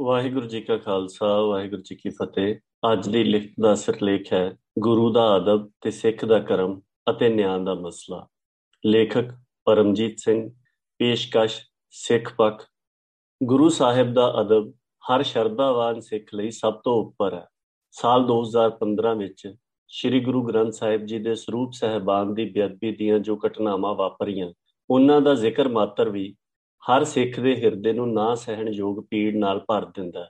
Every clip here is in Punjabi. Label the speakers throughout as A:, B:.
A: ਵਾਹਿਗੁਰੂ ਜੀ ਕਾ ਖਾਲਸਾ, ਵਾਹਿਗੁਰੂ ਜੀ ਕੀ ਫਤਿਹ। ਅੱਜ ਦੀ ਲਿਖਤ ਦਾ ਸਿਰਲੇਖ ਹੈ, ਗੁਰੂ ਦਾ ਅਦਬ ਤੇ ਸਿੱਖ ਦਾ ਕਰਮ ਅਤੇ ਨਿਆਂ ਦਾ ਮਸਲਾ। ਲੇਖਕ ਪਰਮਜੀਤ ਸਿੰਘ, ਪੇਸ਼ਕਸ਼ ਸਿੱਖ ਪੱਖ। ਗੁਰੂ ਸਾਹਿਬ ਦਾ ਅਦਬ ਹਰ ਸ਼ਰਧਾਵਾਨ ਸਿੱਖ ਲਈ ਸਭ ਤੋਂ ਉੱਪਰ ਹੈ। ਸਾਲ 2015 ਵਿੱਚ ਸ੍ਰੀ ਗੁਰੂ ਗ੍ਰੰਥ ਸਾਹਿਬ ਜੀ ਦੇ ਸਰੂਪ ਸਹਿਬਾਨ ਦੀ ਬੇਅਦਬੀ ਦੀਆਂ ਜੋ ਘਟਨਾਵਾਂ ਵਾਪਰੀਆਂ, ਉਹਨਾਂ ਦਾ ਜ਼ਿਕਰ ਮਾਤਰ ਵੀ ਹਰ ਸਿੱਖ ਦੇ ਹਿਰਦੇ ਨੂੰ ਨਾ ਸਹਿਣਯੋਗ ਪੀੜ ਨਾਲ ਭਰ ਦਿੰਦਾ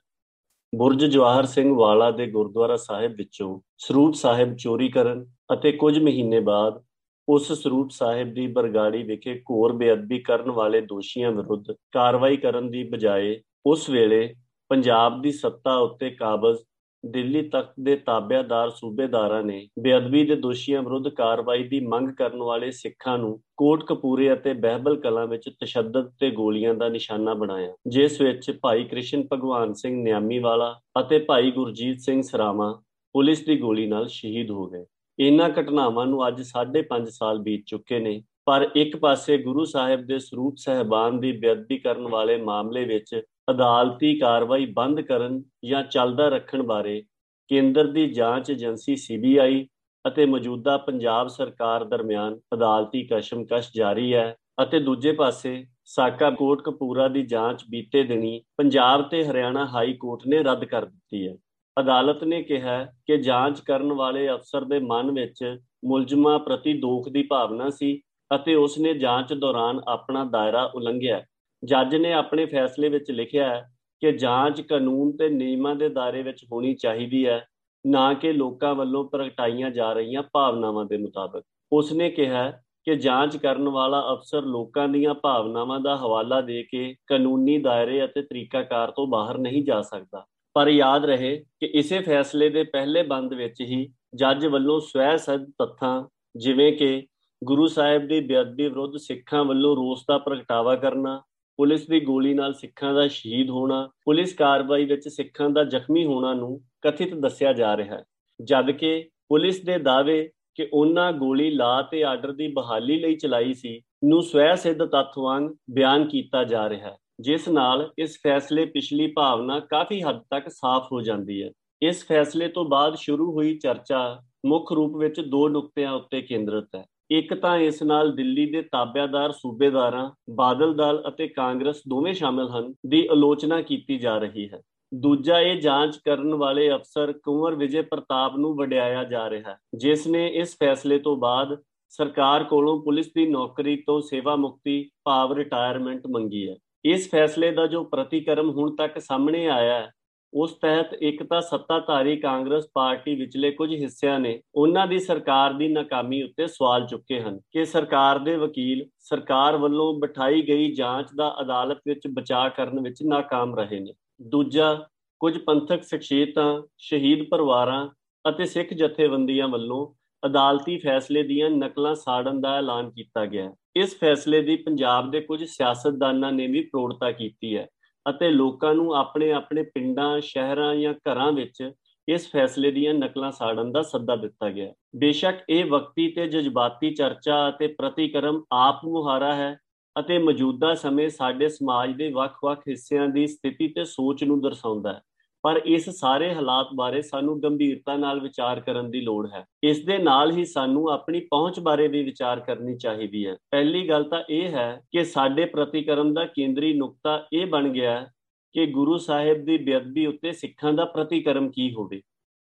A: ਬੁਰਜ ਜਵਾਹਰ ਸਿੰਘ ਵਾਲਾ ਦੇ ਗੁਰਦੁਆਰਾ ਸਾਹਿਬ ਵਿੱਚੋਂ ਸਰੂਪ ਸਾਹਿਬ ਚੋਰੀ ਕਰਨ ਅਤੇ ਕੁਝ ਮਹੀਨੇ ਬਾਅਦ ਉਸ ਸਰੂਪ ਸਾਹਿਬ ਦੀ ਬਰਗਾੜੀ ਵਿਖੇ ਘੋਰ ਬੇਅਦਬੀ ਕਰਨ ਵਾਲੇ ਦੋਸ਼ੀਆਂ ਵਿਰੁੱਧ ਕਾਰਵਾਈ ਕਰਨ ਦੀ ਬਜਾਏ ਉਸ ਵੇਲੇ ਪੰਜਾਬ ਦੀ ਸੱਤਾ ਉੱਤੇ ਕਾਬਜ਼ ਦਿੱਲੀ ਤਖਤ ਦੇ ਤਾਬਿਆਦਾਰ ਸੂਬੇਦਾਰਾਂ ਨੇ ਬੇਅਦਬੀ ਦੇ ਦੋਸ਼ੀਆਂ ਵਿਰੁੱਧ ਕਾਰਵਾਈ ਦੀ ਮੰਗ ਕਰਨ ਵਾਲੇ ਸਿੱਖਾਂ ਨੂੰ ਕੋਟ ਕਪੂਰੇ ਅਤੇ ਬਹਿਬਲ ਕਲਾਂ ਵਿੱਚ ਤਸ਼ੱਦਦ ਤੇ ਗੋਲੀਆਂ ਦਾ ਨਿਸ਼ਾਨਾ ਬਣਾਇਆ, ਜਿਸ ਵਿੱਚ ਭਾਈ ਕ੍ਰਿਸ਼ਨ ਭਗਵਾਨ ਸਿੰਘ ਨਿਆਮੀ ਵਾਲਾ ਅਤੇ ਭਾਈ ਗੁਰਜੀਤ ਸਿੰਘ ਸਰਾਮਾ ਪੁਲਿਸ ਦੀ ਗੋਲੀ ਨਾਲ ਸ਼ਹੀਦ ਹੋ ਗਏ। ਇਹਨਾਂ ਘਟਨਾਵਾਂ ਨੂੰ ਅੱਜ 5.5 ਸਾਲ ਬੀਤ ਚੁੱਕੇ ਨੇ, ਪਰ ਇੱਕ ਪਾਸੇ ਗੁਰੂ ਸਾਹਿਬ ਦੇ ਸਰੂਪ ਸਹਿਬਾਨ ਦੀ ਬੇਅਦਬੀ ਕਰਨ ਵਾਲੇ ਮਾਮਲੇ ਵਿੱਚ ਅਦਾਲਤੀ ਕਾਰਵਾਈ ਬੰਦ ਕਰਨ ਜਾਂ ਚੱਲਦਾ ਰੱਖਣ ਬਾਰੇ ਕੇਂਦਰ ਦੀ ਜਾਂਚ ਏਜੰਸੀ ਸੀਬੀਆਈ ਅਤੇ ਮੌਜੂਦਾ ਪੰਜਾਬ ਸਰਕਾਰ ਦਰਮਿਆਨ ਅਦਾਲਤੀ ਕਸ਼ਮਕਸ਼ ਜਾਰੀ ਹੈ ਅਤੇ ਦੂਜੇ ਪਾਸੇ ਸਾਕਾ ਕੋਟ ਕਪੂਰਾ ਦੀ ਜਾਂਚ ਬੀਤੇ ਦਿਨੀ ਪੰਜਾਬ ਤੇ ਹਰਿਆਣਾ ਹਾਈ ਕੋਰਟ ਨੇ ਰੱਦ ਕਰ ਦਿੱਤੀ ਹੈ। ਅਦਾਲਤ ਨੇ ਕਿਹਾ ਕਿ ਜਾਂਚ ਕਰਨ ਵਾਲੇ ਅਫਸਰ ਦੇ ਮਨ ਵਿੱਚ ਮੁਲਜ਼ਮਾਂ ਪ੍ਰਤੀ ਦੋਖ ਦੀ ਭਾਵਨਾ ਸੀ ਅਤੇ ਉਸ ਨੇ ਜਾਂਚ ਦੌਰਾਨ ਆਪਣਾ ਦਾਇਰਾ ਉਲੰਘਿਆ। ਜੱਜ ਨੇ ਆਪਣੇ ਫੈਸਲੇ ਵਿੱਚ ਲਿਖਿਆ ਹੈ ਕਿ ਜਾਂਚ ਕਾਨੂੰਨ ਤੇ ਨਿਯਮਾਂ ਦੇ ਦਾਇਰੇ ਵਿੱਚ ਹੋਣੀ ਚਾਹੀਦੀ ਹੈ, ਨਾ ਕਿ ਲੋਕਾਂ ਵੱਲੋਂ ਪ੍ਰਗਟਾਈਆਂ ਜਾ ਰਹੀਆਂ ਭਾਵਨਾਵਾਂ ਦੇ ਮੁਤਾਬਕ। ਉਸ ਨੇ ਕਿਹਾ ਕਿ ਜਾਂਚ ਕਰਨ ਵਾਲਾ ਅਫਸਰ ਲੋਕਾਂ ਦੀਆਂ ਭਾਵਨਾਵਾਂ ਦਾ ਹਵਾਲਾ ਦੇ ਕੇ ਕਾਨੂੰਨੀ ਦਾਇਰੇ ਅਤੇ ਤਰੀਕਾਕਾਰ ਤੋਂ ਬਾਹਰ ਨਹੀਂ ਜਾ ਸਕਦਾ। ਪਰ ਯਾਦ ਰਹੇ ਕਿ ਇਸੇ ਫੈਸਲੇ ਦੇ ਪਹਿਲੇ ਬੰਦ ਵਿੱਚ ਹੀ ਜੱਜ ਵੱਲੋਂ ਸਵੈ ਸਿੱਧ ਤੱਥਾਂ, ਜਿਵੇਂ ਕਿ ਗੁਰੂ ਸਾਹਿਬ ਦੀ ਬੇਅਦਬੀ ਵਿਰੁੱਧ ਸਿੱਖਾਂ ਵੱਲੋਂ ਰੋਸ ਦਾ ਪ੍ਰਗਟਾਵਾ ਕਰਨਾ ਪੁਲਿਸ ਦੀ ਗੋਲੀ ਨਾਲ ਸਿੱਖਾਂ ਦਾ ਸ਼ਹੀਦ ਹੋਣਾ, ਪੁਲਿਸ ਕਾਰਵਾਈ ਵਿੱਚ ਸਿੱਖਾਂ ਦਾ ਜ਼ਖਮੀ ਹੋਣਾ ਨੂੰ ਕਥਿਤ ਦੱਸਿਆ ਜਾ ਰਿਹਾ ਹੈ। ਜਦ ਕਿ ਪੁਲਿਸ ਦੇ ਦਾਅਵੇ ਕਿ ਉਹਨਾਂ ਗੋਲੀ ਲਾ ਤੇ ਆਰਡਰ ਦੀ ਬਹਾਲੀ ਲਈ ਚਲਾਈ ਸੀ, ਨੂੰ ਸਵੈ ਸਿੱਧ ਤੱਥ ਵਾਂਗ ਬਿਆਨ ਕੀਤਾ ਜਾ ਰਿਹਾ ਹੈ, ਜਿਸ ਨਾਲ ਇਸ ਫੈਸਲੇ ਪਿਛਲੀ ਭਾਵਨਾ ਕਾਫੀ ਹੱਦ ਤੱਕ ਸਾਫ਼ ਹੋ ਜਾਂਦੀ ਹੈ। ਇਸ ਫੈਸਲੇ ਤੋਂ ਬਾਅਦ ਸ਼ੁਰੂ ਹੋਈ ਚਰਚਾ ਮੁੱਖ ਰੂਪ ਵਿੱਚ ਦੋ ਨੁਕਤਿਆਂ ਉੱਤੇ ਕੇਂਦਰਿਤ ਹੈ। ਇੱਕ ਤਾਂ ਇਸ ਨਾਲ ਦਿੱਲੀ ਦੇ ਤਾਬਿਆਦਾਰ, ਸੂਬੇਦਾਰਾਂ, ਬਾਦਲ ਦਲ ਅਤੇ ਕਾਂਗਰਸ ਦੋਵੇਂ ਸ਼ਾਮਲ ਹਨ ਦੀ ਆਲੋਚਨਾ ਕੀਤੀ ਜਾ ਰਹੀ ਹੈ। ਦੂਜਾ ਇਹ ਜਾਂਚ ਕਰਨ ਵਾਲੇ ਅਫਸਰ ਕੁੰਵਰ ਵਿਜੇ ਪ੍ਰਤਾਪ ਨੂੰ ਵਡਿਆਇਆ ਜਾ ਰਿਹਾ ਹੈ, ਜਿਸ ਨੇ ਇਸ ਫੈਸਲੇ ਤੋਂ ਬਾਅਦ ਸਰਕਾਰ ਕੋਲੋਂ ਪੁਲਿਸ ਦੀ ਨੌਕਰੀ ਤੋਂ ਸੇਵਾ ਮੁਕਤੀ, ਭਾਵ ਰਿਟਾਇਰਮੈਂਟ ਮੰਗੀ ਹੈ। ਇਸ ਫੈਸਲੇ ਦਾ ਜੋ ਪ੍ਰਤੀਕਰਮ ਹੁਣ ਤੱਕ ਸਾਹਮਣੇ ਆਇਆ ਹੈ ਉਸ ਤਹਿਤ ਇੱਕ ਤਾਂ ਸੱਤਾਧਾਰੀ ਕਾਂਗਰਸ ਪਾਰਟੀ ਵਿਚਲੇ ਕੁਝ ਹਿੱਸਿਆਂ ਨੇ ਉਹਨਾਂ ਦੀ ਸਰਕਾਰ ਦੀ ਨਾਕਾਮੀ ਉੱਤੇ ਸਵਾਲ ਚੁੱਕੇ ਹਨ ਕਿ ਸਰਕਾਰ ਦੇ ਵਕੀਲ ਸਰਕਾਰ ਵੱਲੋਂ ਬਿਠਾਈ ਗਈ ਜਾਂਚ ਦਾ ਅਦਾਲਤ ਵਿੱਚ ਬਚਾਅ ਕਰਨ ਵਿੱਚ ناکਾਮ ਰਹੇ ਨੇ। ਦੂਜਾ, ਕੁਝ ਪੰਥਕ ਸ਼ਖਸੀਅਤਾਂ, ਸ਼ਹੀਦ ਪਰਿਵਾਰਾਂ ਅਤੇ ਸਿੱਖ ਜਥੇਬੰਦੀਆਂ ਵੱਲੋਂ ਅਦਾਲਤੀ ਫੈਸਲੇ ਦੀਆਂ ਨਕਲਾਂ ਸਾੜਨ ਦਾ ਐਲਾਨ ਕੀਤਾ ਗਿਆ। ਇਸ ਫੈਸਲੇ ਦੀ ਪੰਜਾਬ ਦੇ ਕੁਝ ਸਿਆਸਤਦਾਨਾਂ ਨੇ ਵੀ ਪ੍ਰੋੜਤਾ ਕੀਤੀ ਹੈ। ਅਤੇ ਲੋਕਾਂ ਨੂੰ ਆਪਣੇ ਆਪਣੇ ਪਿੰਡਾਂ, ਸ਼ਹਿਰਾਂ ਜਾਂ ਘਰਾਂ ਵਿੱਚ ਇਸ ਫੈਸਲੇ ਦੀਆਂ ਨਕਲਾਂ ਸਾੜਨ ਦਾ ਸੱਦਾ ਦਿੱਤਾ ਗਿਆ। ਬੇਸ਼ੱਕ ਇਹ ਵਕਤੀ ਤੇ ਜਜ਼ਬਾਤੀ ਚਰਚਾ ਅਤੇ ਪ੍ਰਤੀਕਰਮ ਆਪ ਮੁਹਾਰਾ ਹੈ ਅਤੇ ਮੌਜੂਦਾ ਸਮੇਂ ਸਾਡੇ ਸਮਾਜ ਦੇ ਵੱਖ-ਵੱਖ ਹਿੱਸਿਆਂ ਦੀ ਸਥਿਤੀ ਤੇ ਸੋਚ ਨੂੰ ਦਰਸਾਉਂਦਾ ਹੈ। ਪਰ ਇਸ ਸਾਰੇ ਹਾਲਾਤ ਬਾਰੇ ਸਾਨੂੰ ਗੰਭੀਰਤਾ ਨਾਲ ਵਿਚਾਰ ਕਰਨ ਦੀ ਲੋੜ ਹੈ। ਇਸ ਦੇ ਨਾਲ ਹੀ ਸਾਨੂੰ ਆਪਣੀ ਪਹੁੰਚ ਬਾਰੇ ਵੀ ਵਿਚਾਰ ਕਰਨੀ ਚਾਹੀਦੀ ਹੈ। ਪਹਿਲੀ ਗੱਲ ਤਾਂ ਇਹ ਹੈ ਕਿ ਸਾਡੇ ਪ੍ਰਤੀਕਰਮ ਦਾ ਕੇਂਦਰੀ ਨੁਕਤਾ ਇਹ ਬਣ ਗਿਆ ਕਿ ਗੁਰੂ ਸਾਹਿਬ ਦੀ ਬੇਅਦਬੀ ਉੱਤੇ ਸਿੱਖਾਂ ਦਾ ਪ੍ਰਤੀਕਰਮ ਕੀ ਹੋਵੇ।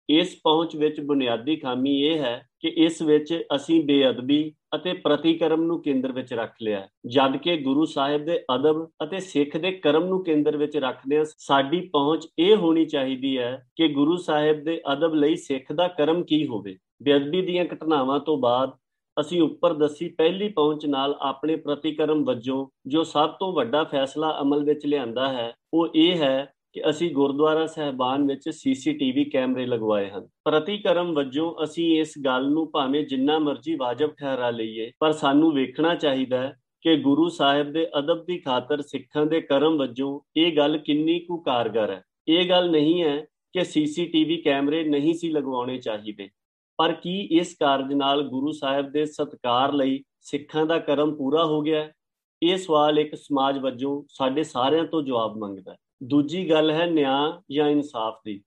A: ਇਸ ਪਹੁੰਚ ਵਿੱਚ ਬੁਨਿਆਦੀ ਖਾਮੀ ਇਹ ਹੈ ਕਿ ਇਸ ਵਿੱਚ ਅਸੀਂ ਬੇਅਦਬੀ ਅਤੇ ਪ੍ਰਤੀਕਰਮ ਨੂੰ ਕੇਂਦਰ ਵਿੱਚ ਰੱਖ ਲਿਆ ਜਦ ਕਿ ਗੁਰੂ ਸਾਹਿਬ ਦੇ ਅਦਬ ਅਤੇ ਸਿੱਖ ਦੇ ਕਰਮ ਨੂੰ ਕੇਂਦਰ ਵਿੱਚ ਰੱਖਦੇ ਸਾਡੀ ਪਹੁੰਚ ਇਹ ਹੋਣੀ ਚਾਹੀਦੀ ਹੈ ਕਿ ਗੁਰੂ ਸਾਹਿਬ ਦੇ ਅਦਬ ਲਈ ਸਿੱਖ ਦਾ ਕਰਮ ਕੀ ਹੋਵੇ। ਬੇਅਦਬੀ ਦੀਆਂ ਘਟਨਾਵਾਂ ਤੋਂ ਬਾਅਦ ਅਸੀਂ ਉੱਪਰ ਦੱਸੀ ਪਹਿਲੀ ਪਹੁੰਚ ਨਾਲ ਆਪਣੇ ਪ੍ਰਤੀਕਰਮ ਵਜੋਂ ਜੋ ਸਭ ਤੋਂ ਵੱਡਾ ਫੈਸਲਾ ਅਮਲ ਵਿੱਚ ਲਿਆਂਦਾ ਹੈ, ਉਹ ਇਹ ਹੈ ਕਿ ਅਸੀਂ ਗੁਰਦੁਆਰਾ ਸਹਿਬਾਨ ਵਿੱਚ ਸੀਸੀਟੀਵੀ ਕੈਮਰੇ ਲਗਵਾਏ ਹਨ। ਪ੍ਰਤੀਕਰਮ ਵਜੋਂ ਅਸੀਂ ਇਸ ਗੱਲ ਨੂੰ ਭਾਵੇਂ ਜਿੰਨਾ ਮਰਜ਼ੀ ਵਾਜਬ ਠਹਿਰਾ ਲਈਏ, ਪਰ ਸਾਨੂੰ ਵੇਖਣਾ ਚਾਹੀਦਾ ਹੈ ਕਿ ਗੁਰੂ ਸਾਹਿਬ ਦੇ ਅਦਬ ਦੀ ਖਾਤਰ ਸਿੱਖਾਂ ਦੇ ਕਰਮ ਵਜੋਂ ਇਹ ਗੱਲ ਕਿੰਨੀ ਕੁ ਕਾਰਗਰ ਹੈ। ਇਹ ਗੱਲ ਨਹੀਂ ਹੈ ਕਿ ਸੀਸੀਟੀਵੀ ਕੈਮਰੇ ਨਹੀਂ ਸੀ ਲਗਵਾਉਣੇ ਚਾਹੀਦੇ, ਪਰ ਕੀ ਇਸ ਕਾਰਜ ਨਾਲ ਗੁਰੂ ਸਾਹਿਬ ਦੇ ਸਤਕਾਰ ਲਈ ਸਿੱਖਾਂ ਦਾ ਕਰਮ ਪੂਰਾ ਹੋ ਗਿਆ ਇਹ ਸਵਾਲ ਇੱਕ ਸਮਾਜ ਵਜੋਂ ਸਾਡੇ ਸਾਰਿਆਂ ਤੋਂ ਜਵਾਬ ਮੰਗਦਾ ਹੈ। ਦੂਜੀ ਗੱਲ ਹੈ ਨਿਆਂ ਜਾਂ ਇਨਸਾਫ ਦੀ।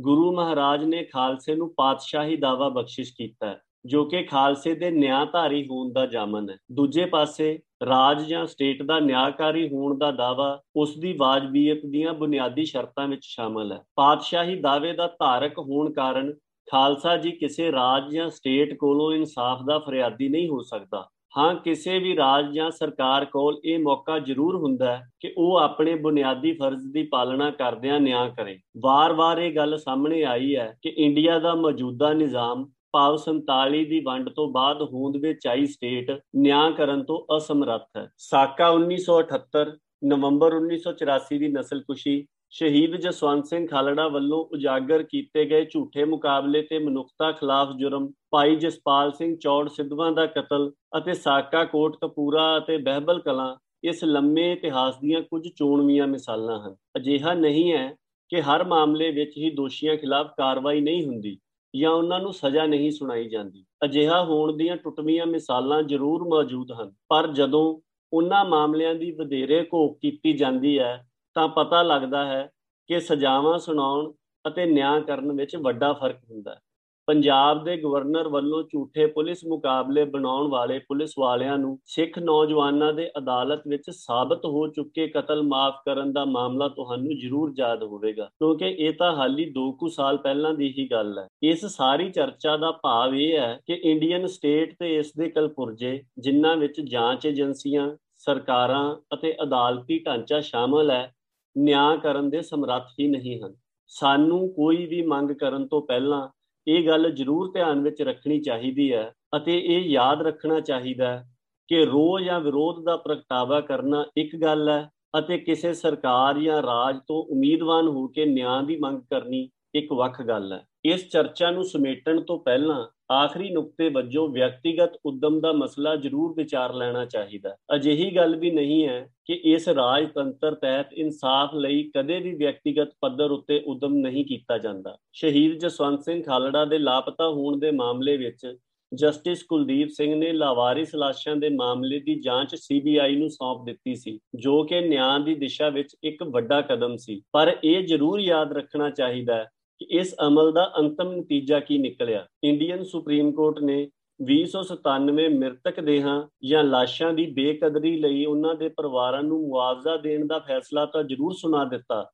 A: ਗੁਰੂ ਮਹਾਰਾਜ ਨੇ ਖਾਲਸੇ ਨੂੰ ਪਾਤਸ਼ਾਹੀ ਦਾਵਾ ਬਖਸ਼ਿਸ਼ ਕੀਤਾ ਜੋ ਕਿ ਖਾਲਸੇ ਦੇ ਨਿਆਂਧਾਰੀ ਹੋਣ ਦਾ ਜਾਮਨ ਹੈ। ਦੂਜੇ ਪਾਸੇ, ਰਾਜ ਜਾਂ ਸਟੇਟ ਦਾ ਨਿਆਂਕਾਰੀ ਹੋਣ ਦਾ ਦਾਵਾ ਉਸ ਦੀ ਵਾਜਬੀਅਤ ਦੀਆਂ ਬੁਨਿਆਦੀ ਸ਼ਰਤਾਂ ਵਿੱਚ ਸ਼ਾਮਲ ਹੈ। ਪਾਤਸ਼ਾਹੀ ਦਾਅਵੇ ਦਾ ਧਾਰਕ ਹੋਣ ਕਾਰਨ ਖਾਲਸਾ ਜੀ ਕਿਸੇ ਰਾਜ ਜਾਂ ਸਟੇਟ ਕੋਲੋਂ ਇਨਸਾਫ ਦਾ ਫਰਿਆਦੀ ਨਹੀਂ ਹੋ ਸਕਦਾ। ਹਾਂ, ਕਿਸੇ ਵੀ ਰਾਜ ਜਾਂ ਸਰਕਾਰ ਕੋਲ ਇਹ ਮੌਕਾ ਜ਼ਰੂਰ ਹੁੰਦਾ ਹੈ ਕਿ ਉਹ ਆਪਣੇ ਬੁਨਿਆਦੀ ਫਰਜ਼ ਦੀ ਪਾਲਣਾ ਕਰਦਿਆਂ ਨਿਆਂ ਕਰੇ। ਵਾਰ-ਵਾਰ ਇਹ ਗੱਲ ਸਾਹਮਣੇ ਆਈ ਹੈ ਕਿ ਇੰਡੀਆ ਦਾ ਮੌਜੂਦਾ ਨਿਜ਼ਾਮ ਭਾਵ 47 ਦੀ ਵੰਡ ਤੋਂ ਬਾਅਦ ਹੋਂਦ ਵਿੱਚ ਆਈ ਸਟੇਟ ਨਿਆਂ ਕਰਨ ਤੋਂ ਅਸਮਰੱਥ ਹੈ। ਸਾਕਾ 1978 ਨਵੰਬਰ 1984 ਦੀ ਨਸਲਕੁਸ਼ੀ ਸ਼ਹੀਦ ਜਸਵੰਤ ਸਿੰਘ ਖਾਲੜਾ ਵੱਲੋਂ ਉਜਾਗਰ ਕੀਤੇ ਗਏ ਝੂਠੇ ਮੁਕਾਬਲੇ ਤੇ ਮਨੁੱਖਤਾ ਖਿਲਾਫ ਜੁਰਮ, ਭਾਈ ਜਸਪਾਲ ਸਿੰਘ ਚੌੜ ਸਿੱਧਵਾਂ ਦਾ ਕਤਲ ਅਤੇ ਸਾਕਾ ਕੋਟ ਕਪੂਰਾ ਅਤੇ ਬਹਿਬਲ ਕਲਾਂ ਇਸ ਲੰਮੇ ਇਤਿਹਾਸ ਦੀਆਂ ਕੁਝ ਚੋਣਵੀਆਂ ਮਿਸਾਲਾਂ ਹਨ। ਅਜਿਹਾ ਨਹੀਂ ਹੈ ਕਿ ਹਰ ਮਾਮਲੇ ਵਿੱਚ ਹੀ ਦੋਸ਼ੀਆਂ ਖਿਲਾਫ ਕਾਰਵਾਈ ਨਹੀਂ ਹੁੰਦੀ ਜਾਂ ਉਹਨਾਂ ਨੂੰ ਸਜ਼ਾ ਨਹੀਂ ਸੁਣਾਈ ਜਾਂਦੀ। ਅਜਿਹਾ ਹੋਣ ਦੀਆਂ ਟੁੱਟਵੀਆਂ ਮਿਸਾਲਾਂ ਜ਼ਰੂਰ ਮੌਜੂਦ ਹਨ, ਪਰ ਜਦੋਂ ਉਹਨਾਂ ਮਾਮਲਿਆਂ ਦੀ ਵਧੇਰੇ ਘੋਖ ਕੀਤੀ ਜਾਂਦੀ ਹੈ ਤਾਂ ਪਤਾ ਲੱਗਦਾ ਹੈ ਕਿ ਸਜ਼ਾਵਾਂ ਸੁਣਾਉਣ ਅਤੇ ਨਿਆਂ ਕਰਨ ਵਿੱਚ ਵੱਡਾ ਫ਼ਰਕ ਹੁੰਦਾ ਹੈ। ਪੰਜਾਬ ਦੇ ਗਵਰਨਰ ਵੱਲੋਂ ਝੂਠੇ ਪੁਲਿਸ ਮੁਕਾਬਲੇ ਬਣਾਉਣ ਵਾਲੇ ਪੁਲਿਸ ਵਾਲਿਆਂ ਨੂੰ ਸਿੱਖ ਨੌਜਵਾਨਾਂ ਦੇ ਅਦਾਲਤ ਵਿੱਚ ਸਾਬਤ ਹੋ ਚੁੱਕੇ ਕਤਲ ਮਾਫ ਕਰਨ ਦਾ ਮਾਮਲਾ ਤੁਹਾਨੂੰ ਜ਼ਰੂਰ ਯਾਦ ਹੋਵੇਗਾ, ਕਿਉਂਕਿ ਇਹ ਤਾਂ ਹਾਲੀ 2 ਕੁ ਸਾਲ ਪਹਿਲਾਂ ਦੀ ਹੀ ਗੱਲ ਹੈ। ਇਸ ਸਾਰੀ ਚਰਚਾ ਦਾ ਭਾਵ ਇਹ ਹੈ ਕਿ ਇੰਡੀਅਨ ਸਟੇਟ ਤੇ ਇਸ ਦੇ ਕਲਪੁਰਜੇ, ਜਿਨ੍ਹਾਂ ਵਿੱਚ ਜਾਂਚ ਏਜੰਸੀਆਂ, ਸਰਕਾਰਾਂ ਅਤੇ ਅਦਾਲਤੀ ਢਾਂਚਾ ਸ਼ਾਮਲ ਹੈ ਨਿਆਂ ਕਰਨ ਦੇ ਸਮਰੱਥ ਹੀ ਨਹੀਂ ਹਨ। ਸਾਨੂੰ ਕੋਈ ਵੀ ਮੰਗ ਕਰਨ ਤੋਂ ਪਹਿਲਾਂ ਇਹ ਗੱਲ ਜ਼ਰੂਰ ਧਿਆਨ ਵਿੱਚ ਰੱਖਣੀ ਚਾਹੀਦੀ ਹੈ ਅਤੇ ਇਹ ਯਾਦ ਰੱਖਣਾ ਚਾਹੀਦਾ ਹੈ ਕਿ ਰੋਹ ਜਾਂ ਵਿਰੋਧ ਦਾ ਪ੍ਰਗਟਾਵਾ ਕਰਨਾ ਇੱਕ ਗੱਲ ਹੈ ਅਤੇ ਕਿਸੇ ਸਰਕਾਰ ਜਾਂ ਰਾਜ ਤੋਂ ਉਮੀਦਵਾਨ ਹੋ ਕੇ ਨਿਆਂ ਦੀ ਮੰਗ ਕਰਨੀ ਇੱਕ ਵੱਖ ਗੱਲ ਹੈ। ਇਸ ਚਰਚਾ ਨੂੰ ਸਮੇਟਣ ਤੋਂ ਪਹਿਲਾਂ ਆਖਰੀ ਨੁਕਤੇ ਵਜੋਂ ਵਿਅਕਤੀਗਤ ਉਦਮ ਦਾ ਮਸਲਾ ਜ਼ਰੂਰ ਵਿਚਾਰ ਲੈਣਾ ਚਾਹੀਦਾ। ਅਜਿਹੀ ਗੱਲ ਵੀ ਨਹੀਂ ਹੈ ਕਿ ਇਸ ਰਾਜਤੰਤਰ ਤਹਿਤ ਇਨਸਾਫ ਲਈ ਕਦੇ ਵੀ ਵਿਅਕਤੀਗਤ ਪੱਧਰ ਉੱਤੇ ਉਦਮ ਨਹੀਂ ਕੀਤਾ ਜਾਂਦਾ। ਸ਼ਹੀਦ ਜਸਵੰਤ ਸਿੰਘ ਖਾਲੜਾ ਦੇ ਲਾਪਤਾ ਹੋਣ ਦੇ ਮਾਮਲੇ ਵਿੱਚ ਜਸਟਿਸ ਕੁਲਦੀਪ ਸਿੰਘ ਨੇ ਲਾਵਾਰਿਸ ਲਾਸ਼ਾਂ ਦੇ ਮਾਮਲੇ ਦੀ ਜਾਂਚ ਸੀਬੀਆਈ ਨੂੰ ਸੌਂਪ ਦਿੱਤੀ ਸੀ, ਜੋ ਕਿ ਨਿਆਂ ਦੀ ਦਿਸ਼ਾ ਵਿੱਚ ਇੱਕ ਵੱਡਾ ਕਦਮ ਸੀ। ਪਰ ਇਹ ਜ਼ਰੂਰ ਯਾਦ ਰੱਖਣਾ ਚਾਹੀਦਾ ਹੈ ਕਿ ਇਸ ਅਮਲ ਦਾ ਅੰਤਮ ਨਤੀਜਾ ਕੀ ਨਿਕਲਿਆ? ਇੰਡੀਅਨ ਸੁਪਰੀਮ ਕੋਰਟ ਨੇ 297 ਮ੍ਰਿਤਕ ਦੇਹਾਂ ਜਾਂ ਲਾਸ਼ਾਂ ਦੀ ਬੇਕਦਰੀ ਲਈ ਉਹਨਾਂ ਦੇ ਪਰਿਵਾਰਾਂ ਨੂੰ ਮੁਆਵਜ਼ਾ ਦੇਣ ਦਾ ਫੈਸਲਾ ਤਾਂ ਜ਼ਰੂਰ ਸੁਣਾ ਦਿੱਤਾ,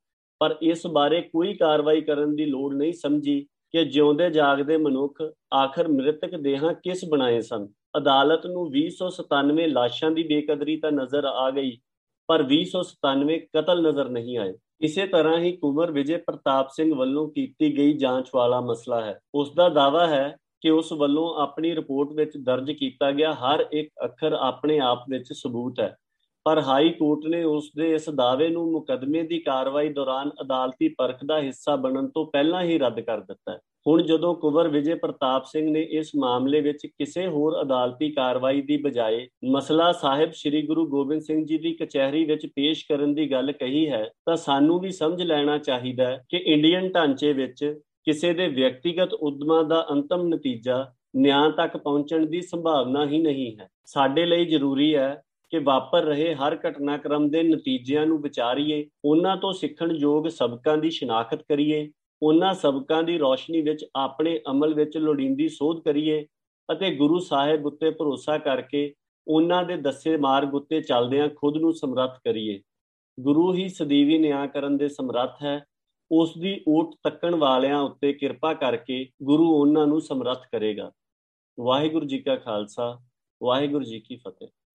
A: ਪਰ ਇਸ ਬਾਰੇ ਕੋਈ ਕਾਰਵਾਈ ਕਰਨ ਦੀ ਲੋੜ ਨਹੀਂ ਸਮਝੀ ਕਿ ਜਿਉਂਦੇ ਜਾਗਦੇ ਮਨੁੱਖ ਆਖਰ ਮ੍ਰਿਤਕ ਦੇਹਾਂ ਕਿਸ ਬਣਾਏ ਸਨ। ਅਦਾਲਤ ਨੂੰ 297 ਲਾਸ਼ਾਂ ਦੀ ਬੇਕਦਰੀ ਤਾਂ ਨਜ਼ਰ ਆ ਗਈ, ਪਰ 297 ਕਤਲ ਨਜ਼ਰ ਨਹੀਂ ਆਏ। ਇਸੇ ਤਰ੍ਹਾਂ ਹੀ ਕੁਮਰ ਵਿਜੇ ਪ੍ਰਤਾਪ ਸਿੰਘ ਵੱਲੋਂ ਕੀਤੀ ਗਈ ਜਾਂਚ ਵਾਲਾ ਮਸਲਾ ਹੈ। ਉਸ ਦਾ ਦਾਵਾ ਹੈ ਕਿ ਉਸ ਵੱਲੋਂ ਆਪਣੀ ਰਿਪੋਰਟ ਵਿੱਚ ਦਰਜ ਕੀਤਾ ਗਿਆ ਹਰ ਇੱਕ ਅੱਖਰ ਆਪਣੇ ਆਪ ਵਿੱਚ ਸਬੂਤ ਹੈ। ਪਰ ਹਾਈ ਕੋਰਟ ਨੇ ਉਸ ਦੇ ਇਸ ਦਾਅਵੇ ਨੂੰ ਮੁਕਦਮੇ ਦੀ ਕਾਰਵਾਈ ਦੌਰਾਨ ਅਦਾਲਤੀ ਪਰਖ ਦਾ ਹਿੱਸਾ ਬਣਨ ਤੋਂ ਪਹਿਲਾਂ ਹੀ ਰੱਦ ਕਰ ਦਿੱਤਾ ਹੈ। ਹੁਣ ਜਦੋਂ ਕੁਵਰ ਵਿਜੇ ਪ੍ਰਤਾਪ ਸਿੰਘ ਨੇ ਇਸ ਮਾਮਲੇ ਵਿੱਚ ਕਿਸੇ ਹੋਰ ਅਦਾਲਤੀ ਕਾਰਵਾਈ ਦੀ ਬਜਾਏ ਮਸਲਾ ਸਾਹਿਬ ਸ੍ਰੀ ਗੁਰੂ ਗੋਬਿੰਦ ਸਿੰਘ ਜੀ ਦੀ ਕਚਹਿਰੀ ਵਿੱਚ ਪੇਸ਼ ਕਰਨ ਦੀ ਗੱਲ ਕਹੀ ਹੈ, ਤਾਂ ਸਾਨੂੰ ਵੀ ਸਮਝ ਲੈਣਾ ਚਾਹੀਦਾ ਹੈ ਕਿ ਇੰਡੀਅਨ ਢਾਂਚੇ ਵਿੱਚ ਕਿਸੇ ਦੇ ਵਿਅਕਤੀਗਤ ਉਦਮਾਂ ਦਾ ਅੰਤਮ ਨਤੀਜਾ ਨਿਆਂ ਤੱਕ ਪਹੁੰਚਣ ਦੀ ਸੰਭਾਵਨਾ ਹੀ ਨਹੀਂ ਹੈ। ਸਾਡੇ ਲਈ ਜ਼ਰੂਰੀ ਹੈ ਕਿ ਵਾਪਰ ਰਹੇ ਹਰ ਘਟਨਾਕ੍ਰਮ ਦੇ ਨਤੀਜਿਆਂ ਨੂੰ ਵਿਚਾਰੀਏ, ਉਹਨਾਂ ਤੋਂ ਸਿੱਖਣ ਯੋਗ ਸਬਕਾਂ ਦੀ ਸ਼ਨਾਖਤ ਕਰੀਏ ਉਹਨਾਂ ਸਬਕਾਂ ਦੀ ਰੋਸ਼ਨੀ ਵਿੱਚ ਆਪਣੇ ਅਮਲ ਵਿੱਚ ਲੋੜੀਂਦੀ ਸੋਧ ਕਰੀਏ ਅਤੇ ਗੁਰੂ ਸਾਹਿਬ ਉੱਤੇ ਭਰੋਸਾ ਕਰਕੇ ਉਹਨਾਂ ਦੇ ਦੱਸੇ ਮਾਰਗ ਉੱਤੇ ਚੱਲਦਿਆਂ ਖੁਦ ਨੂੰ ਸਮਰੱਥ ਕਰੀਏ। ਗੁਰੂ ਹੀ ਸਦੀਵੀ ਨਿਆਂ ਕਰਨ ਦੇ ਸਮਰੱਥ ਹੈ। ਉਸ ਦੀ ਓਟ ਤੱਕਣ ਵਾਲਿਆਂ ਉੱਤੇ ਕਿਰਪਾ ਕਰਕੇ ਗੁਰੂ ਉਹਨਾਂ ਨੂੰ ਸਮਰੱਥ ਕਰੇਗਾ। ਵਾਹਿਗੁਰੂ ਜੀ ਕਾ ਖਾਲਸਾ, ਵਾਹਿਗੁਰੂ ਜੀ ਕੀ ਫਤਿਹ।